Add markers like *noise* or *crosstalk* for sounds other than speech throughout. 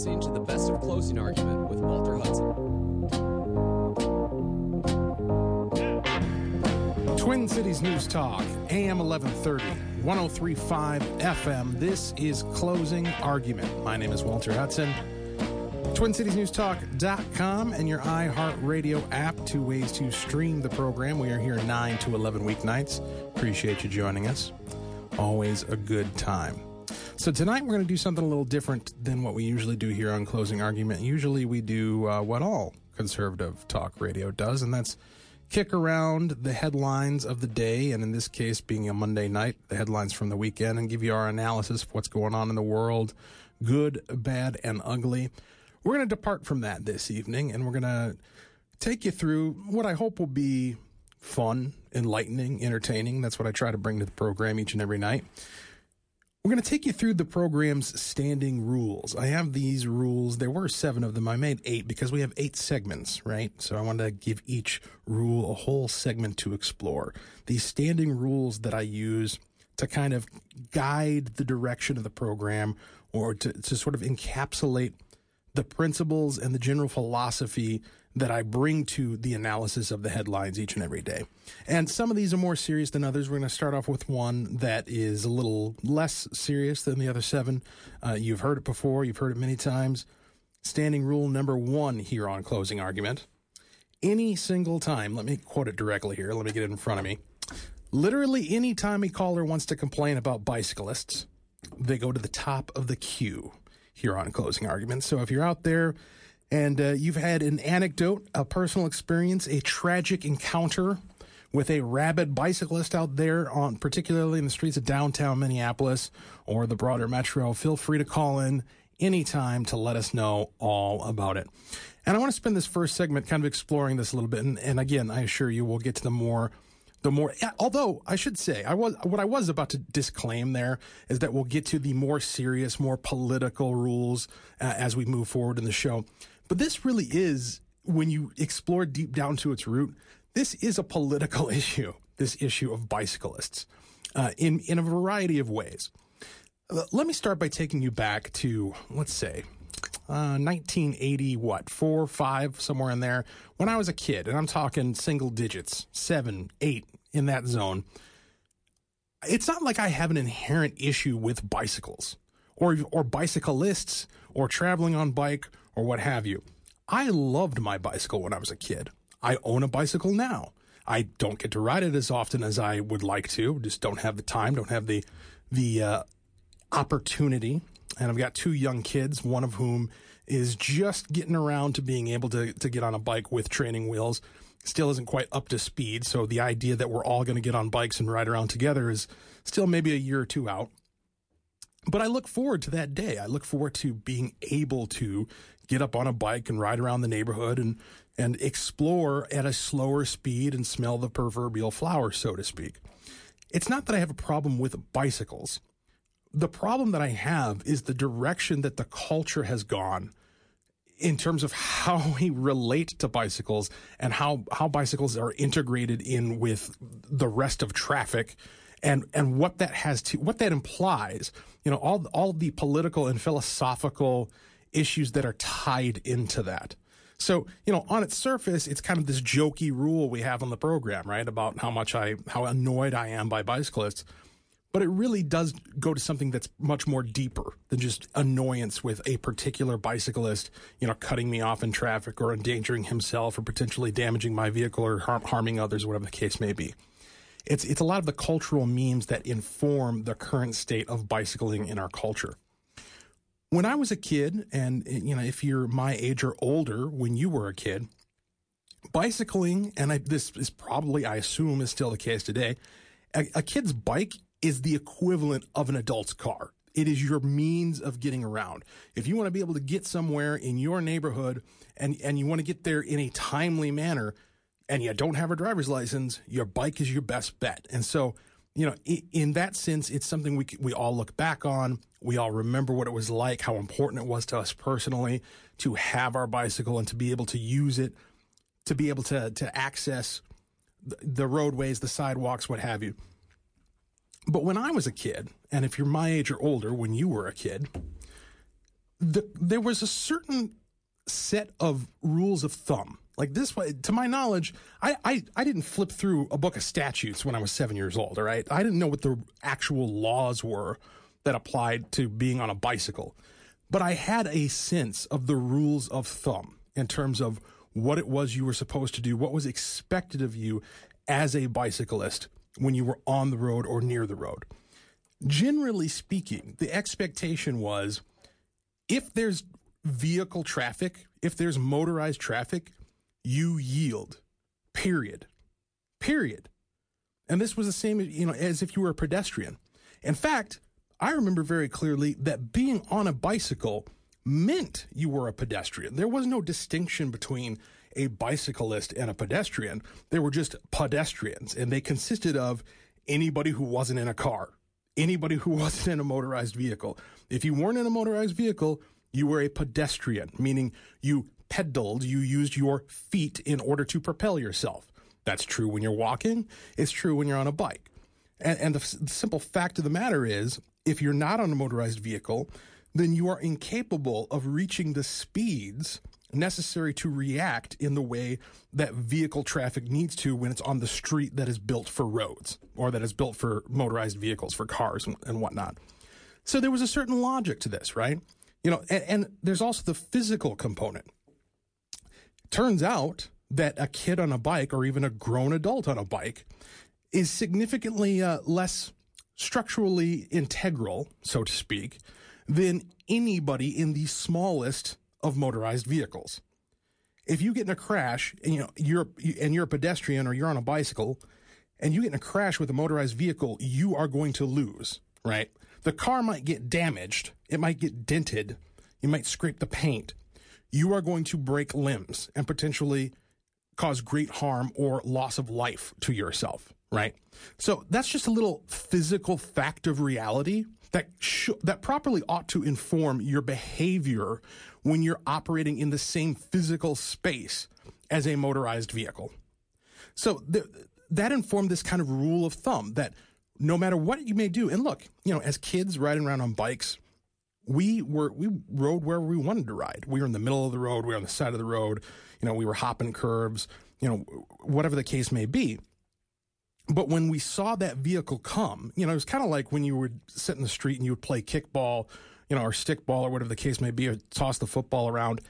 listening to the Best of Closing Argument with Walter Hudson. Twin Cities News Talk, AM 1130, 1035 FM. This is Closing Argument. My name is Walter Hudson. TwinCitiesNewsTalk.com and your iHeartRadio app. Two ways to stream the program. We are here 9 to 11 weeknights. Appreciate you joining us. Always a good time. So tonight we're going to do something a little different than what we usually do here on Closing Argument. Usually we do uh, what all conservative talk radio does, and that's kick around the headlines of the day, and in this case, being a Monday night, the headlines from the weekend, and give you our analysis of what's going on in the world, good, bad, and ugly. We're going to depart from that this evening, and we're going to take you through what I hope will be fun, enlightening, entertaining. That's what I try to bring to the program each and every night. We're going to take you through the program's standing rules. I have these rules. There were seven of them. I made eight because we have eight segments, right? So I wanted to give each rule a whole segment to explore. These standing rules that I use to kind of guide the direction of the program or to, to sort of encapsulate the principles and the general philosophy that I bring to the analysis of the headlines each and every day. And some of these are more serious than others. We're going to start off with one that is a little less serious than the other seven. Uh, you've heard it before, you've heard it many times. Standing rule number one here on Closing Argument. Any single time, let me quote it directly here, let me get it in front of me. Literally, any time a caller wants to complain about bicyclists, they go to the top of the queue here on Closing Argument. So if you're out there, and uh, you've had an anecdote, a personal experience, a tragic encounter with a rabid bicyclist out there on particularly in the streets of downtown Minneapolis or the broader metro, feel free to call in anytime to let us know all about it. And I want to spend this first segment kind of exploring this a little bit. And, and again, I assure you we'll get to the more the more although I should say I was what I was about to disclaim there is that we'll get to the more serious, more political rules uh, as we move forward in the show. But this really is, when you explore deep down to its root, this is a political *laughs* issue, this issue of bicyclists, uh, in, in a variety of ways. Uh, let me start by taking you back to, let's say, uh, 1980, what, four, five, somewhere in there, when I was a kid, and I'm talking single digits, seven, eight, in that zone. It's not like I have an inherent issue with bicycles or, or bicyclists or traveling on bike or what have you. I loved my bicycle when I was a kid. I own a bicycle now. I don't get to ride it as often as I would like to. Just don't have the time, don't have the the uh, opportunity. And I've got two young kids, one of whom is just getting around to being able to to get on a bike with training wheels. Still isn't quite up to speed. So the idea that we're all going to get on bikes and ride around together is still maybe a year or two out. But I look forward to that day. I look forward to being able to get up on a bike and ride around the neighborhood and and explore at a slower speed and smell the proverbial flowers, so to speak. It's not that I have a problem with bicycles. The problem that I have is the direction that the culture has gone in terms of how *laughs* we relate to bicycles and how, how bicycles are integrated in with the rest of traffic and, and what that has to, what that implies, you know, all, all the political and philosophical issues that are tied into that. So, you know, on its surface, it's kind of this jokey rule we have on the program, right? About how much I, how annoyed I am by bicyclists. But it really does go to something that's much more deeper than just annoyance with a particular bicyclist, you know, cutting me off in traffic or endangering himself or potentially damaging my vehicle or harm, harming others, whatever the case may be. It's, it's a lot of the cultural memes that inform the current state of bicycling in our culture. When I was a kid, and you know, if you're my age or older, when you were a kid, bicycling, and I, this is probably, I assume, is still the case today. A, a kid's bike is the equivalent of an adult's car. It is your means of getting around. If you want to be able to get somewhere in your neighborhood and, and you want to get there in a timely manner and you don't have a driver's license, your bike is your best bet. And so you know, in that sense, it's something we we all look back on. We all remember what it was like, how important it was to us personally to have our bicycle and to be able to use it, to be able to to access the roadways, the sidewalks, what have you. But when I was a kid, and if you're my age or older, when you were a kid, the, there was a certain set of rules of thumb. Like this, way, to my knowledge, I, I, I didn't flip through a book of statutes when I was seven years old, all right? I didn't know what the actual laws were that applied to being on a bicycle. But I had a sense of the rules of thumb in terms of what it was you were supposed to do, what was expected of you as a bicyclist when you were on the road or near the road. Generally speaking, the expectation was if there's vehicle traffic, if there's motorized traffic, you yield. Period. Period. And this was the same, you know, as if you were a pedestrian. In fact, I remember very clearly that being on a bicycle meant you were a pedestrian. There was no distinction between a bicyclist and a pedestrian. They were just pedestrians, and they consisted of anybody who wasn't in a car, anybody who *laughs* wasn't in a motorized vehicle. If you weren't in a motorized vehicle, you were a pedestrian, meaning you pedaled, you used your feet in order to propel yourself. That's true when you're walking, it's true when you're on a bike. And, and the, the simple fact of the matter is, if you're not on a motorized vehicle, then you are incapable of reaching the speeds necessary to react in the way that vehicle traffic needs to when it's on the street that is built for roads or that is built for motorized vehicles, for cars and, and whatnot. So there was a certain logic to this, right? You know, and, and there's also the physical component. Turns out that a kid on a bike or even a grown adult on a bike is significantly uh, less structurally integral, so to speak, than anybody in the smallest of motorized vehicles. If you get in a crash and you know you're and you're a pedestrian or you're on a bicycle and you get in a crash with a motorized vehicle, you are going to lose, right? The car might get damaged, it might get dented, you might scrape the paint. You are going to break limbs and potentially cause great harm or loss of life to yourself, right? So that's just a little physical fact of reality that sh- that properly ought to inform your behavior when you're operating in the same physical space as a motorized vehicle. So th- that informed this kind of rule of thumb that no matter what you may do, and look, you know, as kids riding around on bikes, we were we rode wherever we wanted to ride. We were in the middle of the road, we were on the side of the road, you know, we were hopping curbs, you know, whatever the case may be. But when we saw that vehicle come, you know, it was kind of like when you would sit in the street and you would play kickball, you know, or stickball or whatever the case may be, or toss the football around.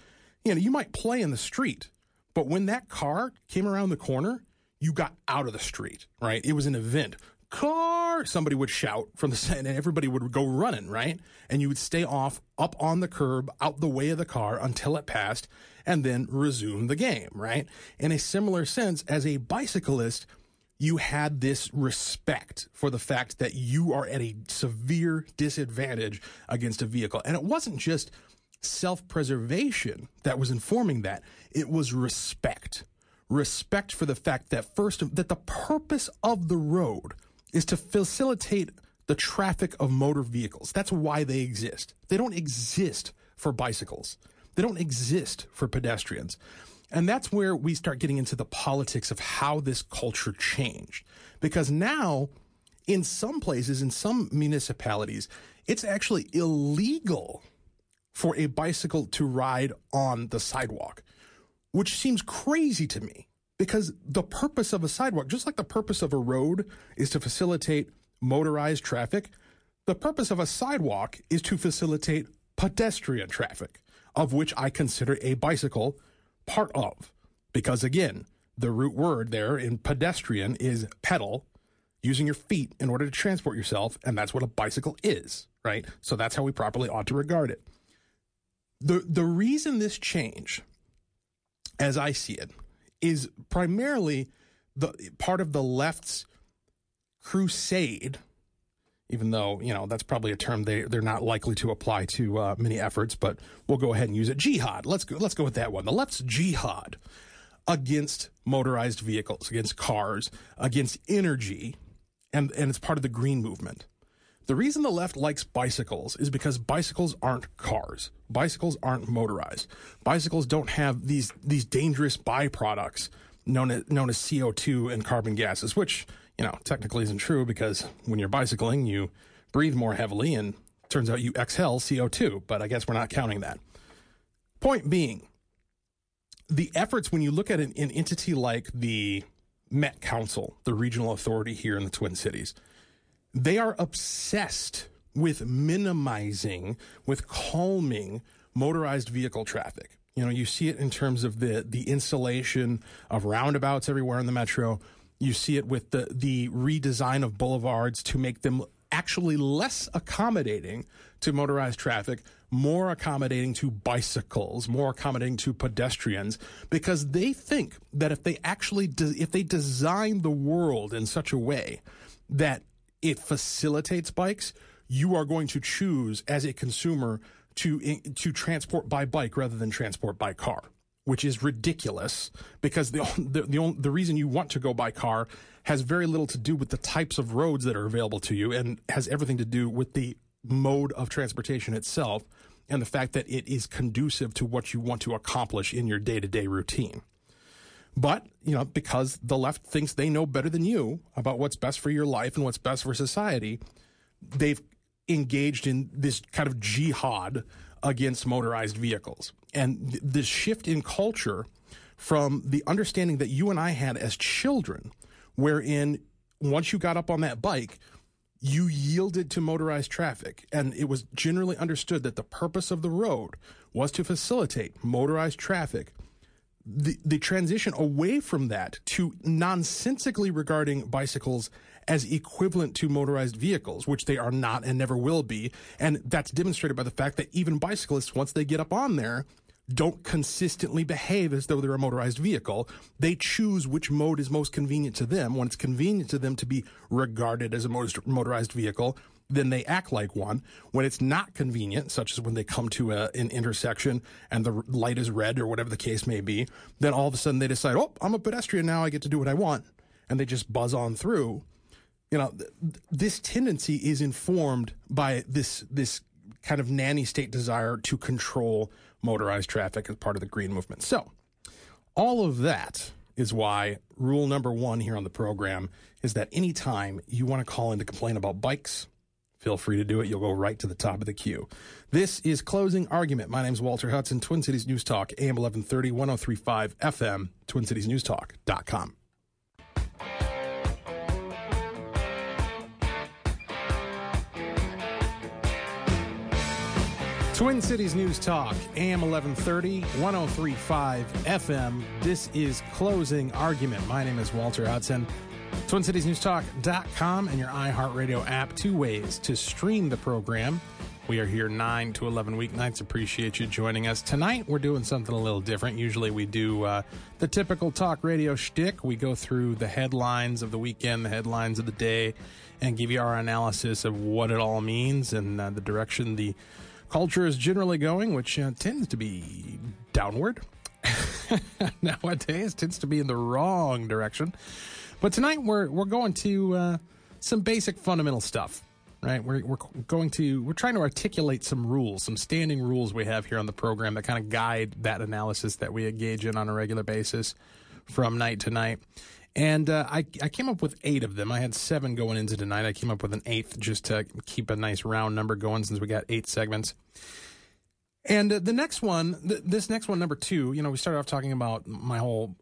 You know, you might play in the street, but when that car came around the corner, you got out of the street, right? It was an event. Car! Somebody would shout from the set, and everybody would go running, right? And you would stay off up on the curb, out the way of the car until it passed, and then resume the game, right? In a similar sense, as a bicyclist, you had this respect for the fact that you are at a severe disadvantage against a vehicle. And it wasn't just self preservation that was informing that, it was respect. Respect for the fact that, first, that the purpose of the road is to facilitate the traffic of motor vehicles. That's why they exist. They don't exist for bicycles, they don't exist for pedestrians. And that's where we start getting into the politics of how this culture changed. Because now, in some places, in some municipalities, it's actually illegal for a bicycle to ride on the sidewalk, which seems crazy to me because the purpose of a sidewalk, just like the purpose of a road is to facilitate motorized traffic, the purpose of a sidewalk is to facilitate pedestrian traffic, of which I consider a bicycle part of. Because again, the root word there in pedestrian is pedal, using your feet in order to transport yourself, and that's what a bicycle is, right? So that's how we properly ought to regard it. The the reason this change, as I see it, is primarily the part of the left's crusade even though you know that's probably a term they they're not likely to apply to uh, many efforts, but we'll go ahead and use it. Jihad. Let's go. Let's go with that one. The left's jihad against motorized vehicles, against cars, against energy, and and it's part of the green movement. The reason the left likes bicycles is because bicycles aren't cars. Bicycles aren't motorized. Bicycles don't have these these dangerous byproducts known as known as CO2 and carbon gases, which you know, technically isn't true because when you're bicycling, you breathe more heavily and turns out you exhale CO2, but I guess we're not counting that. Point being, the efforts when you look at an, an entity like the Met Council, the regional authority here in the Twin Cities, they are obsessed with minimizing, with calming motorized vehicle traffic. You know, you see it in terms of the the installation of roundabouts everywhere in the metro. You see it with the the redesign of boulevards to make them actually less accommodating to motorized traffic, more accommodating to bicycles, more accommodating to pedestrians, because they think that if they actually de- if they design the world in such a way that it facilitates bikes, you are going to choose as a consumer to to transport by bike rather than transport by car, which is ridiculous because the *laughs* the the, only, the reason you want to go by car has very little to do with the types of roads that are available to you and has everything to do with the mode of transportation itself and the fact that it is conducive to what you want to accomplish in your day-to-day routine. But, you know, because the left thinks they know better than you about what's best for your life and what's best for society, they've engaged in this kind of jihad against motorized vehicles. And th- this shift in culture from the understanding that you and I had as children, wherein once you got up on that bike, you yielded to motorized traffic. And it was generally understood that the purpose of the road was to facilitate motorized traffic. The, the transition away from that to nonsensically regarding bicycles as equivalent to motorized vehicles, which they are not and never will be. And that's demonstrated by the fact that even bicyclists, once they get up on there, don't consistently behave as though they're a motorized vehicle. They choose which mode is most convenient to them. When it's convenient to them to be regarded as a motorized vehicle, then they act like one. When it's not convenient, such as when they come to a, an intersection and the light is red or whatever the case may be, then all of a sudden they decide, oh, I'm a pedestrian now. I get to do what I want. And they just buzz on through. You know, th- this tendency is informed by this, this kind of nanny state desire to control motorized traffic as part of the green movement. So, all of that is why rule number one here on the program is that anytime you want to call in to complain about bikes, feel free to do it. You'll go right to the top of the queue. This is Closing Argument. My name is Walter Hudson, Twin Cities News Talk, AM 1130, 1035 FM, TwinCitiesNewsTalk.com. Twin Cities News Talk, AM 1130, 1035 FM. This is Closing Argument. My name is Walter Hudson. TwinCitiesNewsTalk.com and your iHeartRadio app. Two ways to stream the program. We are here 9 to 11 weeknights. Appreciate you joining us. Tonight, we're doing something a little different. Usually, we do uh, the typical talk radio shtick. We go through the headlines of the weekend, the headlines of the day, and give you our analysis of what it all means and uh, the direction the culture is generally going, which uh, tends to be downward. *laughs* Nowadays, tends to be in the wrong direction. But tonight we're we're going to uh, some basic fundamental stuff, right? We're we're going to we're trying to articulate some rules, some standing rules we have here on the program that kind of guide that analysis that we engage in on a regular basis from night to night. And uh, I, I came up with eight of them. I had seven going into tonight. I came up with an eighth just to keep a nice round number going since we got eight segments. And uh, the next one, th- this next one, number two, you know, we started off talking about my whole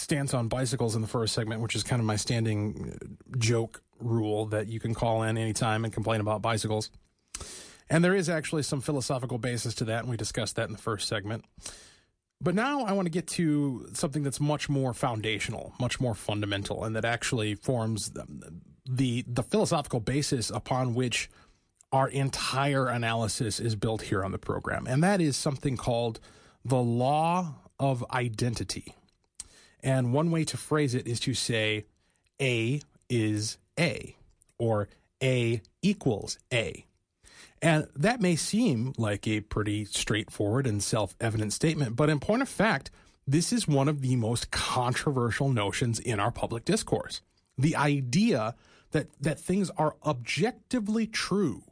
stance on bicycles in the first segment, which is kind of my standing uh, joke rule that you can call in anytime and complain about bicycles. And there is actually some philosophical basis to that, and we discussed that in the first segment. But now I want to get to something that's much more foundational, much more fundamental, and that actually forms the the philosophical basis upon which our entire analysis is built here on the program. And that is something called the law of identity. And one way to phrase it is to say A is A or A equals A. And that may seem like a pretty straightforward and self evident statement, but in point of fact, this is one of the most controversial notions in our public discourse. The idea that, that things are objectively true,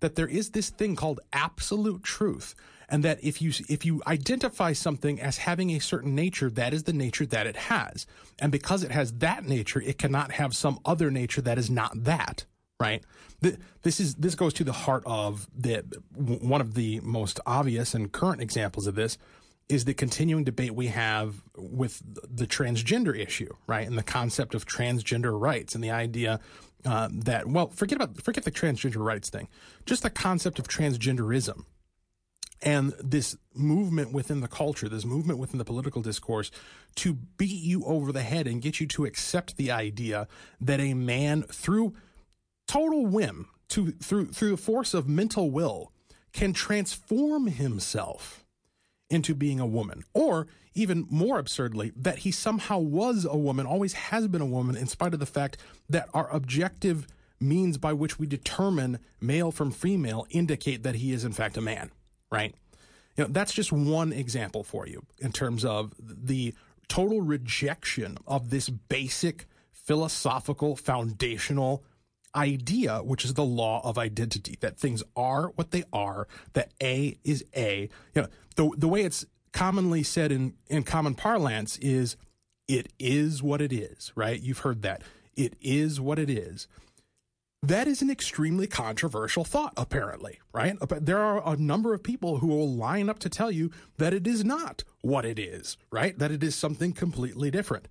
that there is this thing called absolute truth, and that if you if you identify something as having a certain nature that is the nature that it has and because it has that nature it cannot have some other nature that is not that right? This is this goes to the heart of the one of the most obvious and current examples of this is the continuing debate we have with the transgender issue, right? And the concept of transgender rights and the idea uh, that well, forget about forget the transgender rights thing, just the concept of transgenderism and this movement within the culture, this movement within the political discourse to beat you over the head and get you to accept the idea that a man through total whim to through through the force of mental will can transform himself into being a woman. Or even more absurdly, that he somehow was a woman, always has been a woman, in spite of the fact that our objective means by which we determine male from female indicate that he is in fact a man, right? You know, that's just one example for you in terms of the total rejection of this basic philosophical foundational idea, which is the law of identity, that things are what they are, that A is A. You know, the, the way it's commonly said in, in common parlance is it is what it is, right? You've heard that. It is what it is. That is an extremely controversial thought, apparently, right? There are a number of people who will line up to tell you that it is not what it is, right? That it is something completely different.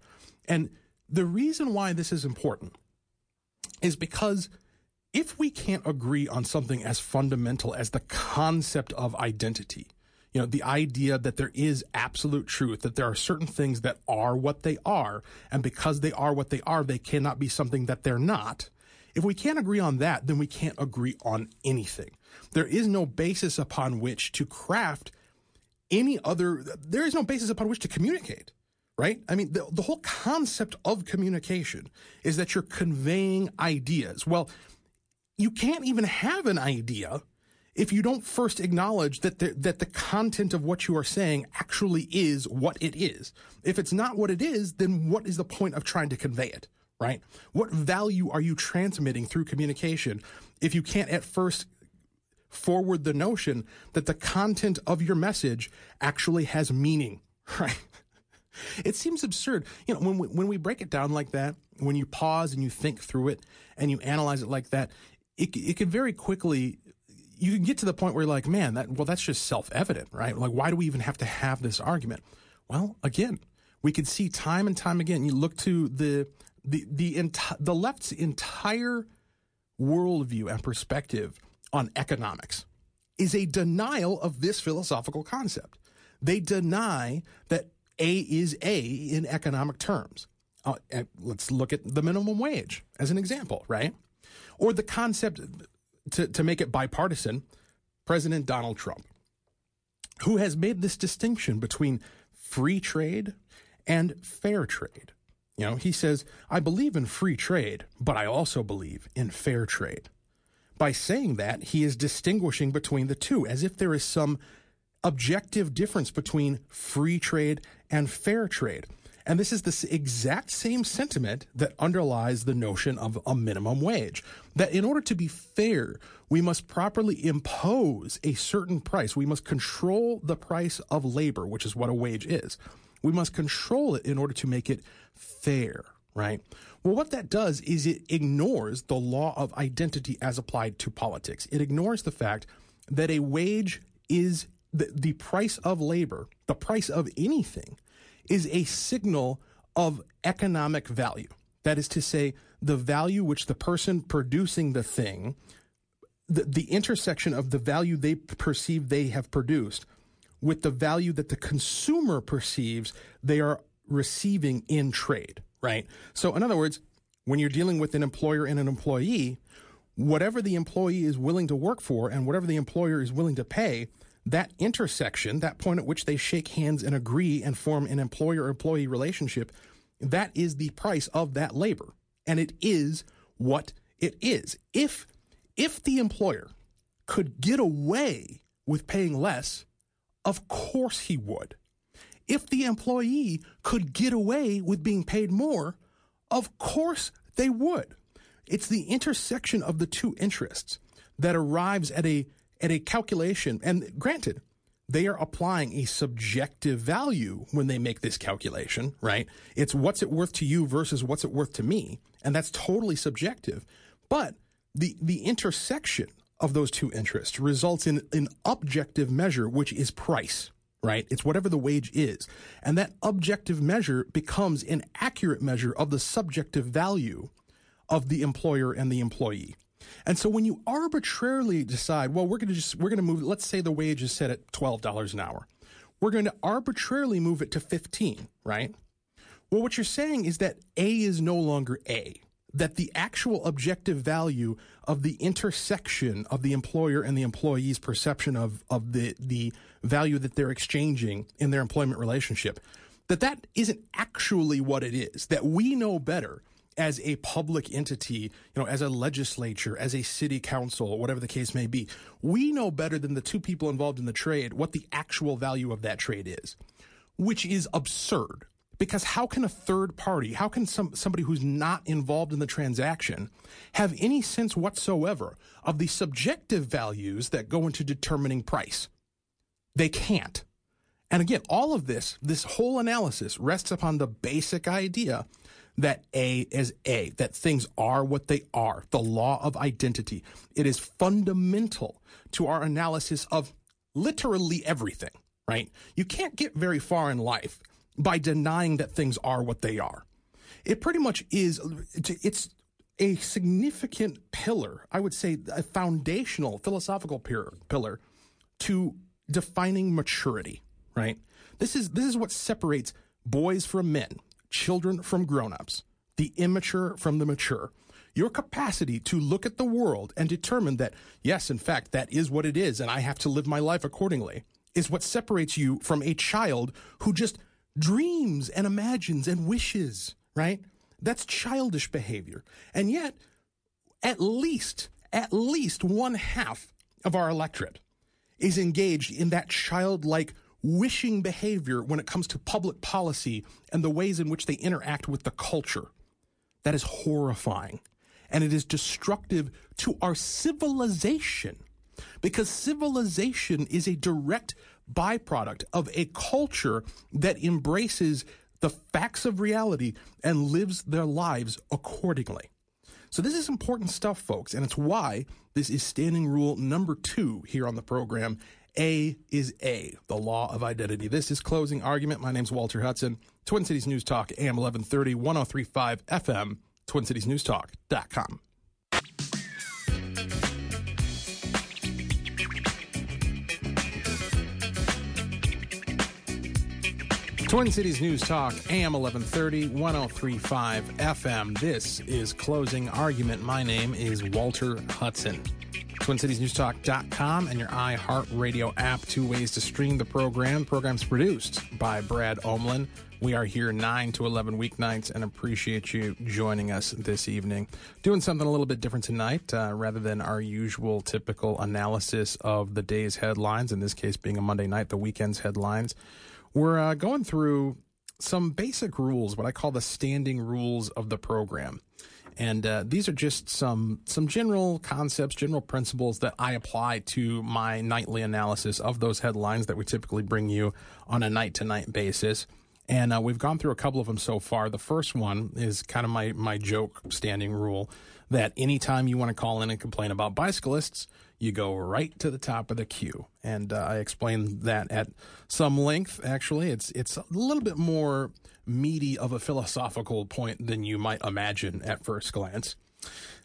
And the reason why this is important is because if we can't agree on something as fundamental as the concept of identity, you know, the idea that there is absolute truth, that there are certain things that are what they are, and because they are what they are, they cannot be something that they're not. If we can't agree on that, then we can't agree on anything. There is no basis upon which to craft any other, there is no basis upon which to communicate right? I mean, the, the whole concept of communication is that you're conveying ideas. Well, you can't even have an idea if you don't first acknowledge that the, that the content of what you are saying actually is what it is. If it's not what it is, then what is the point of trying to convey it, right? What value are you transmitting through communication if you can't at first forward the notion that the content of your message actually has meaning, *laughs* right? It seems absurd. You know, when we, when we break it down like that, when you pause and you think through it and you analyze it like that, it it can very quickly you can get to the point where you're like, man, that well, that's just self-evident, right? Like, why do we even have to have this argument? Well, again, we can see time and time again. You look to the the the enti- the left's entire worldview and perspective on economics is a denial of this philosophical concept. They deny that a is A in economic terms. Uh, let's look at the minimum wage as an example, right? Or the concept, to, to make it bipartisan, President Donald Trump, who has made this distinction between free trade and fair trade. You know, he says, I believe in free trade, but I also believe in fair trade. By saying that, he is distinguishing between the two as if there is some objective difference between free trade and fair trade. And this is the exact same sentiment that underlies the notion of a minimum wage. That in order to be fair, we must properly impose a certain price. We must control the price of labor, which is what a wage is. We must control it in order to make it fair, right? Well, what that does is it ignores the law of identity as applied to politics. It ignores the fact that a wage is the, the price of labor, the price of anything, is a signal of economic value. That is to say, the value which the person producing the thing, the, the intersection of the value they perceive they have produced with the value that the consumer perceives they are receiving in trade, right? So, in other words, when you're dealing with an employer and an employee, whatever the employee is willing to work for and whatever the employer is willing to pay that intersection, that point at which they shake hands and agree and form an employer employee relationship, that is the price of that labor. And it is what it is. If if the employer could get away with paying less, of course he would. If the employee could get away with being paid more, of course they would. It's the intersection of the two interests that arrives at a at a calculation. And granted, they are applying a subjective value when they make this calculation, right? It's what's it worth to you versus what's it worth to me. And that's totally subjective. But the the intersection of those two interests results in an objective measure, which is price, right? It's whatever the wage is. And that objective measure becomes an accurate measure of the subjective value of the employer and the employee. And so when you arbitrarily decide, well, we're going to just, we're going to move, let's say the wage is set at $12 an hour. We're going to arbitrarily move it to 15, right? Well, what you're saying is that A is no longer A that the actual objective value of the intersection of the employer and the employee's perception of, of the, the value that they're exchanging in their employment relationship, that that isn't actually what it is, that we know better as a public entity, you know, as a legislature, as a city council, whatever the case may be, we know better than the two people involved in the trade what the actual value of that trade is, which is absurd because how can a third party, how can some somebody who's not involved in the transaction have any sense whatsoever of the subjective values that go into determining price? They can't. And again, all of this, this whole analysis rests upon the basic idea that A is A, that things are what they are, the law of identity. It is fundamental to our analysis of literally everything, right? You can't get very far in life by denying that things are what they are. It pretty much is, it's a significant pillar, I would say a foundational philosophical pillar to defining maturity, right? This is, this is what separates boys from men, children from grown-ups, the immature from the mature. Your capacity to look at the world and determine that, yes, in fact, that is what it is, and I have to live my life accordingly, is what separates you from a child who just dreams and imagines and wishes, right? That's childish behavior. And yet, at least, at least one half of our electorate is engaged in that childlike wishing behavior when it comes to public policy and the ways in which they interact with the culture. That is horrifying. And it is destructive to our civilization because civilization is a direct byproduct of a culture that embraces the facts of reality and lives their lives accordingly. So, this is important stuff, folks, and it's why this is standing rule number two here on the program. A is A, the law of identity. This is Closing Argument. My name's Walter Hudson, Twin Cities News Talk, AM 1130, 1035 FM, TwinCitiesNewsTalk.com. Twin Cities News Talk, AM 1130, 1035 FM. This is Closing Argument. My name is Walter Hudson. TwinCitiesNewsTalk.com and your iHeartRadio app. Two ways to stream the program. Program's produced by Brad Omlin. We are here 9 to 11 weeknights and appreciate you joining us this evening. Doing something a little bit different tonight uh, rather than our usual typical analysis of the day's headlines, in this case being a Monday night, the weekend's headlines. We're uh, going through some basic rules, what I call the standing rules of the program. And uh, these are just some some general concepts, general principles that I apply to my nightly analysis of those headlines that we typically bring you on a night to night basis. And uh, we've gone through a couple of them so far. The first one is kind of my my joke standing rule that anytime you want to call in and complain about bicyclists, you go right to the top of the queue. And uh, I explained that at some length. Actually, it's it's a little bit more meaty of a philosophical point than you might imagine at first glance.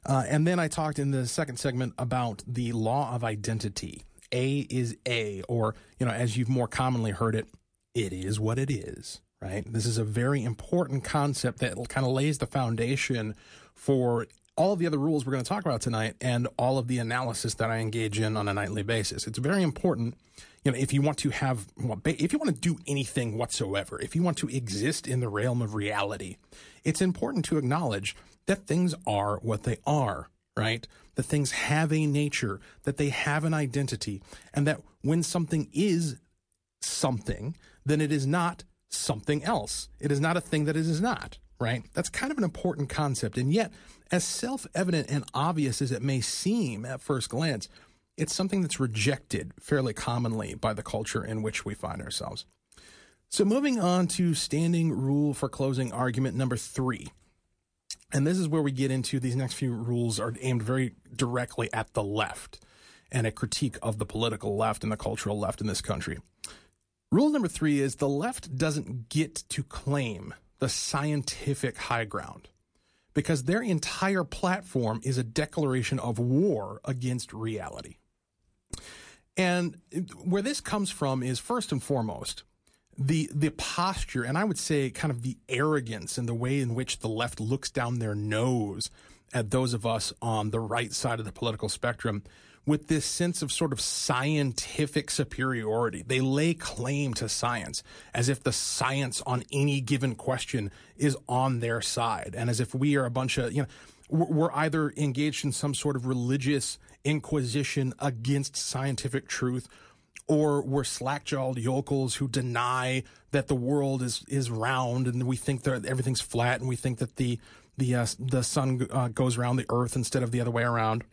Uh, and then I talked in the second segment about the law of identity. A is A, or you know, as you've more commonly heard it, it is what it is. Right. This is a very important concept that kind of lays the foundation for all of the other rules we're going to talk about tonight and all of the analysis that I engage in on a nightly basis. It's very important, you know, if you want to have, if you want to do anything whatsoever, if you want to exist in the realm of reality, it's important to acknowledge that things are what they are, right? That things have a nature, that they have an identity, and that when something is something, then it is not something else. It is not a thing that it is not, right? That's kind of an important concept. And yet, as self evident and obvious as it may seem at first glance, it's something that's rejected fairly commonly by the culture in which we find ourselves. So, moving on to standing rule for closing argument number three And this is where we get into these next few rules are aimed very directly at the left and a critique of the political left and the cultural left in this country. Rule number three is the left doesn't get to claim the scientific high ground because their entire platform is a declaration of war against reality. And where this comes from is first and foremost the the posture and I would say kind of the arrogance and the way in which the left looks down their nose at those of us on the right side of the political spectrum with this sense of sort of scientific superiority. They lay claim to science as if the science on any given question is on their side and as if we are a bunch of, you know, we're either engaged in some sort of religious inquisition against scientific truth or we're slack-jawed yokels who deny that the world is is round and we think that everything's flat and we think that the the uh, the sun uh, goes around the earth instead of the other way around.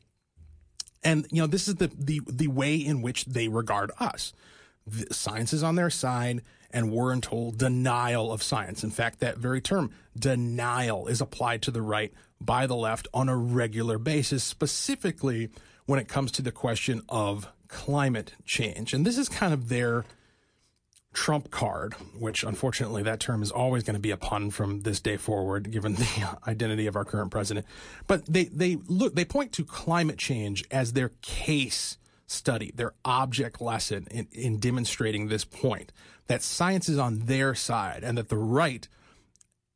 And you know, this is the the the way in which they regard us. The science is on their side and we're in total denial of science. In fact, that very term, denial, is applied to the right by the left on a regular basis, specifically when it comes to the question of climate change. And this is kind of their trump card, which unfortunately that term is always going to be a pun from this day forward, given the *laughs* identity of our current president. But they, they look, they point to climate change as their case study, their object lesson in, in demonstrating this point that science is on their side and that the right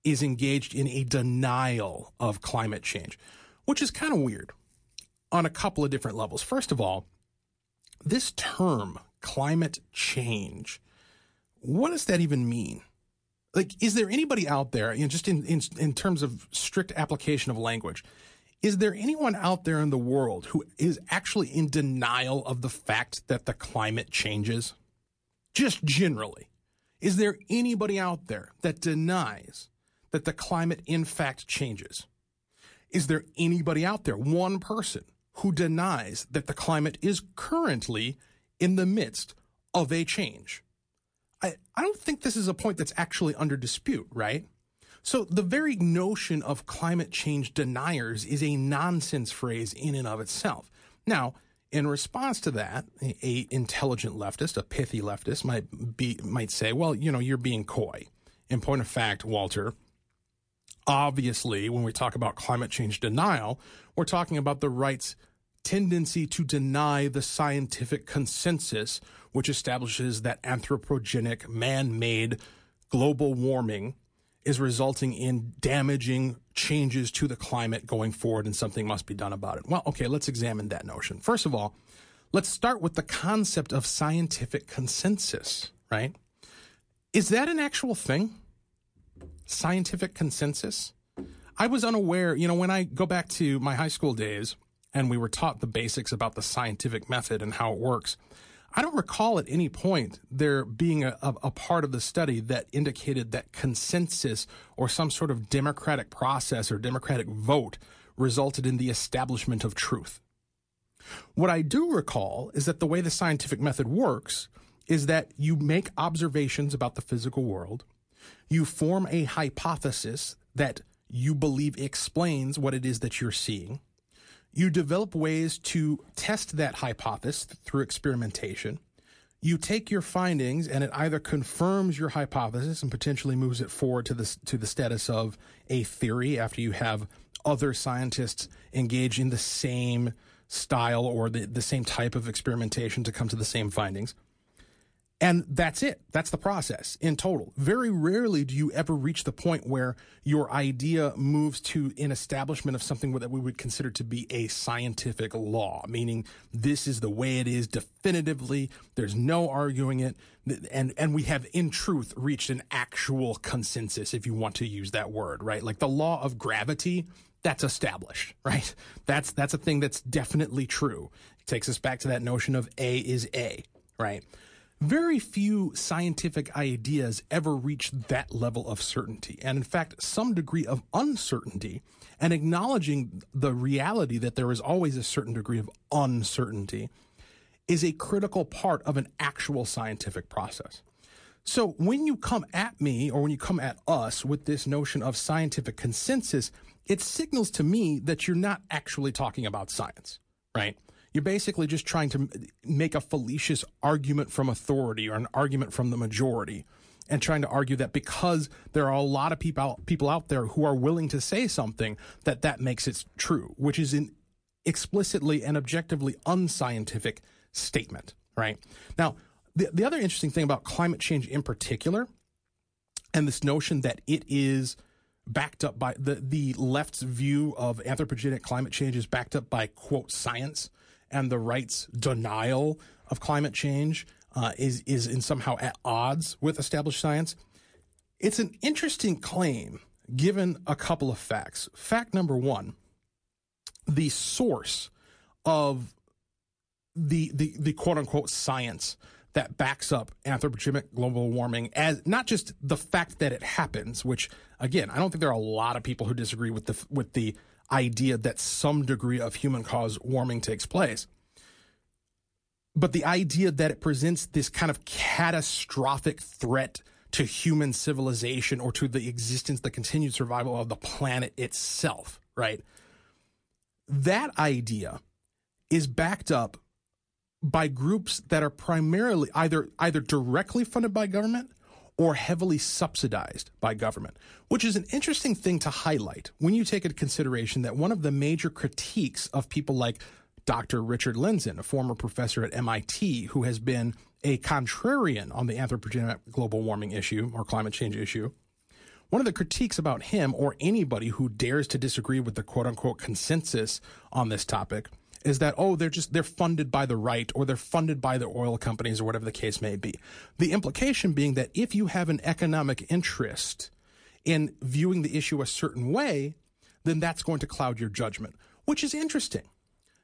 is engaged in a denial of climate change, which is kind of weird on a couple of different levels. First of all, this term, climate change, what does that even mean? Like, is there anybody out there, you know, just in, in, in terms of strict application of language, is there anyone out there in the world who is actually in denial of the fact that the climate changes? Just generally. Is there anybody out there that denies that the climate in fact changes? Is there anybody out there, one person, who denies that the climate is currently in the midst of a change. I, I don't think this is a point that's actually under dispute, right? So the very notion of climate change deniers is a nonsense phrase in and of itself. Now, in response to that, a, intelligent leftist, a pithy leftist might be might say, "Well, you know, you're being coy." In point of fact, Walter, obviously, when we talk about climate change denial, we're talking about the right's tendency to deny the scientific consensus, which establishes that anthropogenic, man made global warming is resulting in damaging changes to the climate going forward, and something must be done about it. Well, okay, let's examine that notion. First of all, let's start with the concept of scientific consensus, right? Is that an actual thing? Scientific consensus? I was unaware, you know, when I go back to my high school days, and we were taught the basics about the scientific method and how it works. I don't recall at any point there being a, a, part of the study that indicated that consensus or some sort of democratic process or democratic vote resulted in the establishment of truth. What I do recall is that the way the scientific method works is that you make observations about the physical world, you form a hypothesis that you believe explains what it is that you're seeing you develop ways to test that hypothesis through experimentation. You take your findings and it either confirms your hypothesis and potentially moves it forward to the, to the status of a theory after you have other scientists engage in the same style or the, the same type of experimentation to come to the same findings. And that's it. That's the process in total. Very rarely do you ever reach the point where your idea moves to an establishment of something that we would consider to be a scientific law, meaning this is the way it is definitively. There's no arguing it. And, and we have in truth reached an actual consensus, if you want to use that word, right? Like the law of gravity, that's established, *laughs* right? That's, that's a thing that's definitely true. It takes us back to that notion of A is A, right? Very few scientific ideas ever reach that level of certainty, and in fact, some degree of uncertainty, and acknowledging the reality that there is always a certain degree of uncertainty is a critical part of an actual scientific process. So when you come at me or when you come at us with this notion of scientific consensus, it signals to me that you're not actually talking about science, right? You're basically just trying to make a fallacious argument from authority or an argument from the majority and trying to argue that because there are a lot of people out, people out there who are willing to say something that that makes it true, which is an explicitly and objectively unscientific statement, right? Now, the, the other interesting thing about climate change in particular and this notion that it is backed up by the, the left's view of anthropogenic climate change is backed up by quote science and the right's denial of climate change uh, is is in somehow at odds with established science. It's an interesting claim given a couple of facts. Fact number one: the source of the the, the quote unquote science that backs up anthropogenic global warming as not just the fact that it happens, which again, I don't think there are a lot of people who disagree with the with the idea that some degree of human caused warming takes place. But the idea that it presents this kind of catastrophic threat to human civilization or to the existence, the continued survival of the planet itself, right? That idea is backed up by groups that are primarily either either directly funded by government or heavily subsidized by government, which is an interesting thing to highlight when you take into consideration that one of the major critiques of people like Dr. Richard Lindzen, a former professor at MIT who has been a contrarian on the anthropogenic global warming issue or climate change issue. One of the critiques about him or anybody who dares to disagree with the quote unquote consensus on this topic is that oh they're just they're funded by the right or they're funded by the oil companies or whatever the case may be. The implication being that if you have an economic interest in viewing the issue a certain way, then that's going to cloud your judgment, which is interesting.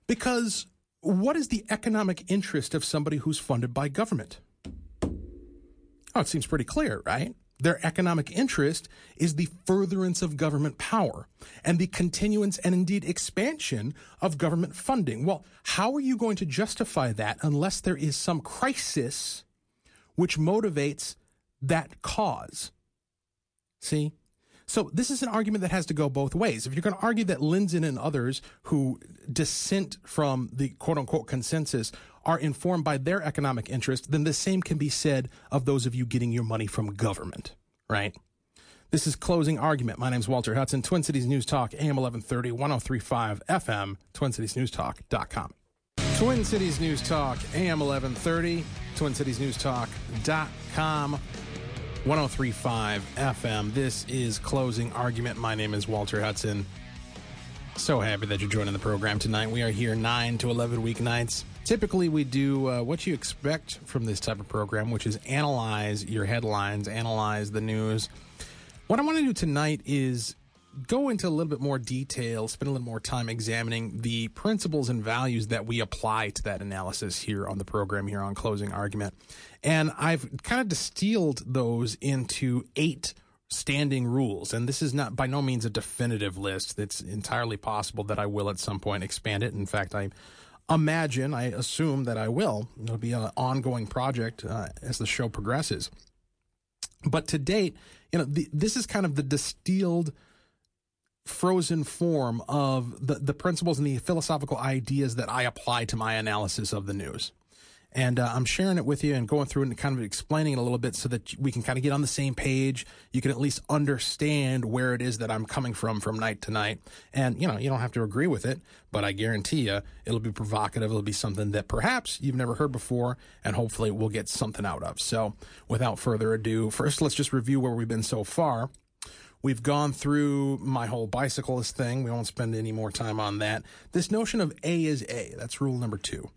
Because what is the economic interest of somebody who's funded by government? Oh, it seems pretty clear, right? Their economic interest is the furtherance of government power and the continuance and indeed expansion of government funding. Well, how are you going to justify that unless there is some crisis which motivates that cause? See? So this is an argument that has to go both ways. If you're going to argue that Lindzen and others who dissent from the quote unquote consensus are informed by their economic interest, then the same can be said of those of you getting your money from government, right? This is Closing Argument. My name is Walter Hudson, Twin Cities News Talk, AM 1130, 1035 FM, TwinCitiesNewsTalk.com. Twin Cities News Talk, AM 1130, TwinCitiesNewsTalk.com. 1035 FM. This is Closing Argument. My name is Walter Hudson. So happy that you're joining the program tonight. We are here 9 to 11 weeknights. Typically, we do uh, what you expect from this type of program, which is analyze your headlines, analyze the news. What I want to do tonight is go into a little bit more detail, spend a little more time examining the principles and values that we apply to that analysis here on the program, here on Closing Argument. And I've kind of distilled those into eight standing rules. And this is not by no means a definitive list. It's entirely possible that I will at some point expand it. In fact, I imagine, I assume that I will. It'll be an ongoing project uh, as the show progresses. But to date, you know, the, this is kind of the distilled frozen form of the, the principles and the philosophical ideas that I apply to my analysis of the news. And uh, I'm sharing it with you and going through it and kind of explaining it a little bit so that we can kind of get on the same page. You can at least understand where it is that I'm coming from from night to night. And, you know, you don't have to agree with it, but I guarantee you it'll be provocative. It'll be something that perhaps you've never heard before, and hopefully we'll get something out of. So without further ado, first let's just review where we've been so far. We've gone through my whole bicyclist thing. We won't spend any more time on that. This notion of A is A, that's rule number two.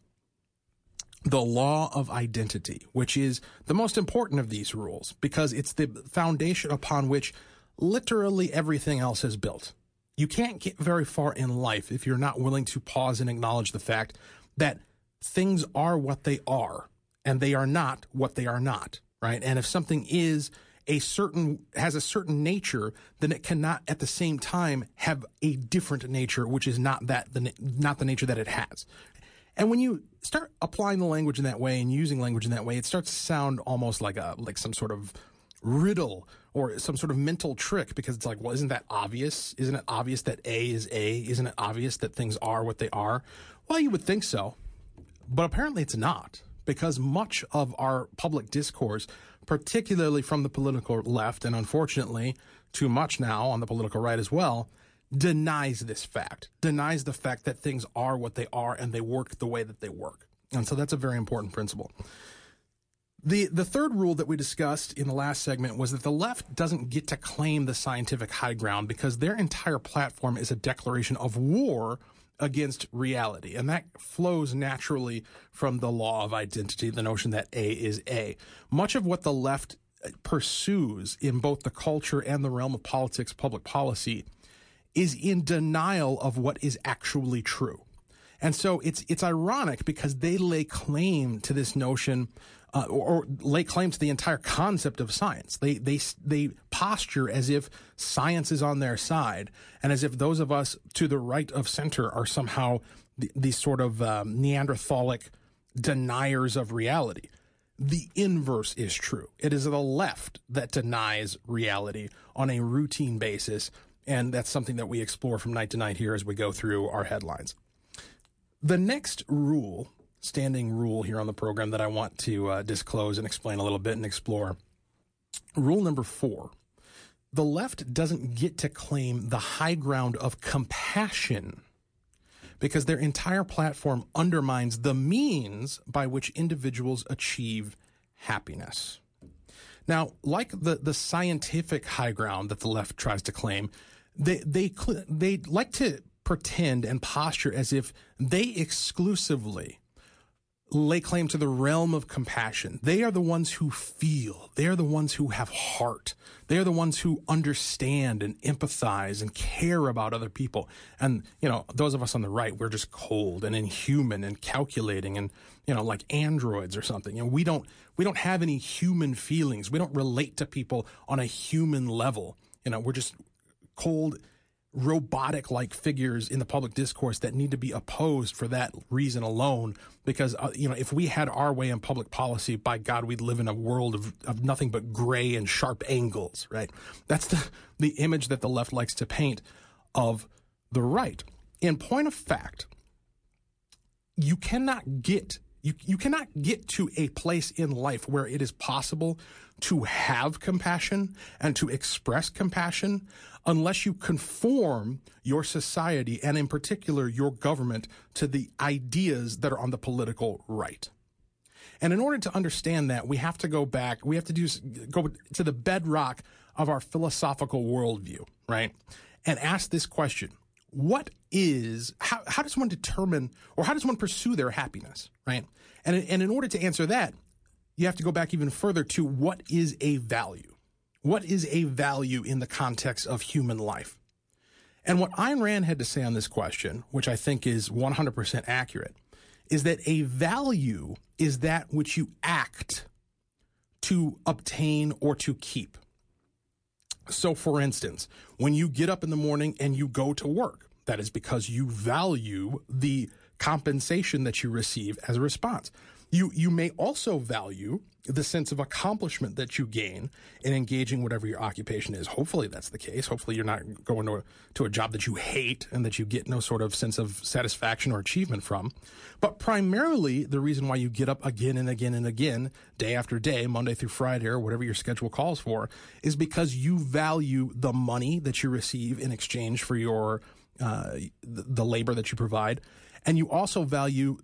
The law of identity, which is the most important of these rules because it's the foundation upon which literally everything else is built. You can't get very far in life if you're not willing to pause and acknowledge the fact that things are what they are and they are not what they are not, right? And if something is a certain has a certain nature, then it cannot at the same time have a different nature, which is not that the not the nature that it has. And when you start applying the language in that way and using language in that way, it starts to sound almost like a like some sort of riddle or some sort of mental trick because it's like, well, isn't that obvious? Isn't it obvious that A is A? Isn't it obvious that things are what they are? Well, you would think so, but apparently it's not because much of our public discourse, particularly from the political left, and unfortunately too much now on the political right as well, denies this fact, denies the fact that things are what they are and they work the way that they work. And so that's a very important principle. The, the third rule that we discussed in the last segment was that the left doesn't get to claim the scientific high ground because their entire platform is a declaration of war against reality. And that flows naturally from the law of identity, the notion that A is A. Much of what the left pursues in both the culture and the realm of politics, public policy, is in denial of what is actually true. And so it's it's ironic because they lay claim to this notion uh, or, or, lay claim to the entire concept of science. They they they posture as if science is on their side, and as if those of us to the right of center are somehow the, these sort of um, Neanderthalic deniers of reality. The inverse is true. It is the left that denies reality on a routine basis, and that's something that we explore from night to night here as we go through our headlines. The next rule standing rule here on the program that I want to uh, disclose and explain a little bit and explore. Rule number four the left doesn't get to claim the high ground of compassion because their entire platform undermines the means by which individuals achieve happiness. Now, like the, the scientific high ground that the left tries to claim, they, they, they like to pretend and posture as if they exclusively lay claim to the realm of compassion. They are the ones who feel. They are the ones who have heart. They are the ones who understand and empathize and care about other people. And, you know, those of us on the right, we're just cold and inhuman and calculating and, you know, like androids or something. You know, we don't, we don't have any human feelings. We don't relate to people on a human level. You know, we're just cold robotic like figures in the public discourse that need to be opposed for that reason alone. Because uh, you know if we had our way in public policy by god we'd live in a world of, of nothing but gray and sharp angles right? That's the the image that the left likes to paint of the right. In point of fact you cannot get you, you cannot get to a place in life where it is possible to have compassion and to express compassion unless you conform your society and in particular your government to the ideas that are on the political right. And in order to understand that, we have to go back, we have to do, go to the bedrock of our philosophical worldview, right? And ask this question. What is, how, how does one determine, or how does one pursue their happiness, right? And, and in order to answer that, you have to go back even further to what is a value? What is a value in the context of human life? And what Ayn Rand had to say on this question, which I think is 100% accurate, is that a value is that which you act to obtain or to keep. So, for instance, when you get up in the morning and you go to work, that is because you value the compensation that you receive as a response. You you may also value the sense of accomplishment that you gain in engaging whatever your occupation is. Hopefully that's the case. Hopefully you're not going to a, to a job that you hate and that you get no sort of sense of satisfaction or achievement from. But primarily the reason why you get up again and again and again, day after day, Monday through Friday or whatever your schedule calls for, is because you value the money that you receive in exchange for your uh, the labor that you provide, and you also value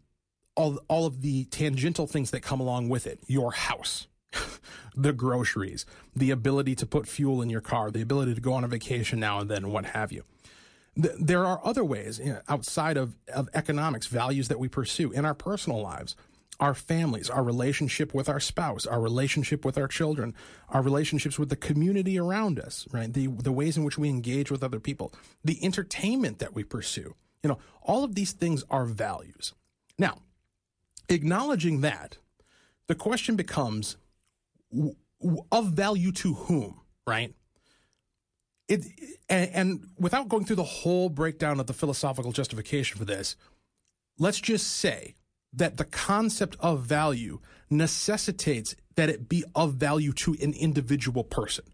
all all of the tangential things that come along with it. Your house, *laughs* the groceries, the ability to put fuel in your car, the ability to go on a vacation now and then, what have you. There are other ways you know, outside of, of economics, values that we pursue in our personal lives, our families, our relationship with our spouse, our relationship with our children, our relationships with the community around us, right? The, the ways in which we engage with other people, the entertainment that we pursue. You know, all of these things are values. Now, acknowledging that, the question becomes of value to whom, right? It, and, and without going through the whole breakdown of the philosophical justification for this, let's just say that the concept of value necessitates that it be of value to an individual person.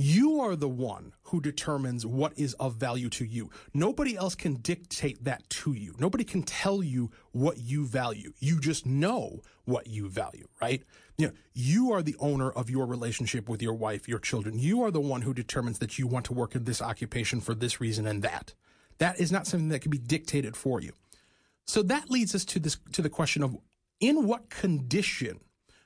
You are the one who determines what is of value to you. Nobody else can dictate that to you. Nobody can tell you what you value. You just know what you value, right? You know, you are the owner of your relationship with your wife, your children. You are the one who determines that you want to work in this occupation for this reason and that. That is not something that can be dictated for you. So that leads us to this to the question of in what condition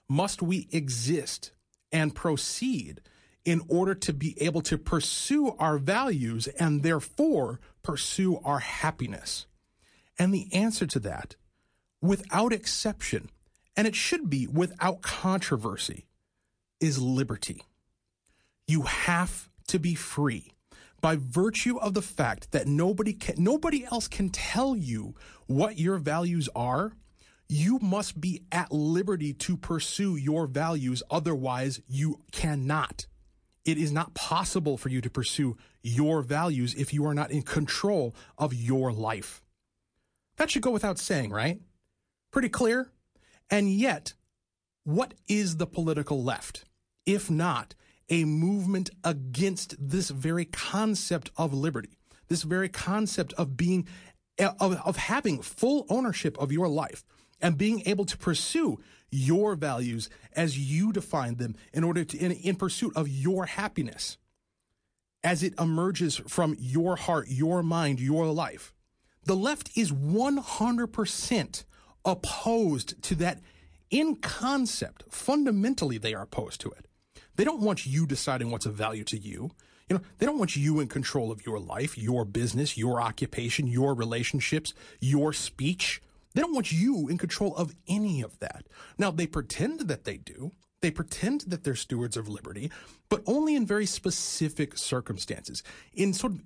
must we exist and proceed in order to be able to pursue our values and therefore pursue our happiness? And the answer to that, without exception, and it should be without controversy, is liberty. You have to be free by virtue of the fact that nobody can, nobody else can tell you what your values are. You must be at liberty to pursue your values. Otherwise, you cannot. It is not possible for you to pursue your values if you are not in control of your life. That should go without saying, right? Pretty clear? And yet, what is the political left, if not a movement against this very concept of liberty, this very concept of being, of, of having full ownership of your life and being able to pursue your values as you define them in order to, in, in pursuit of your happiness as it emerges from your heart, your mind, your life. The left is 100% opposed to that in concept. Fundamentally, they are opposed to it. They don't want you deciding what's of value to you. You know, they don't want you in control of your life, your business, your occupation, your relationships, your speech. They don't want you in control of any of that. Now, they pretend that they do. They pretend that they're stewards of liberty, but only in very specific circumstances. In sort of in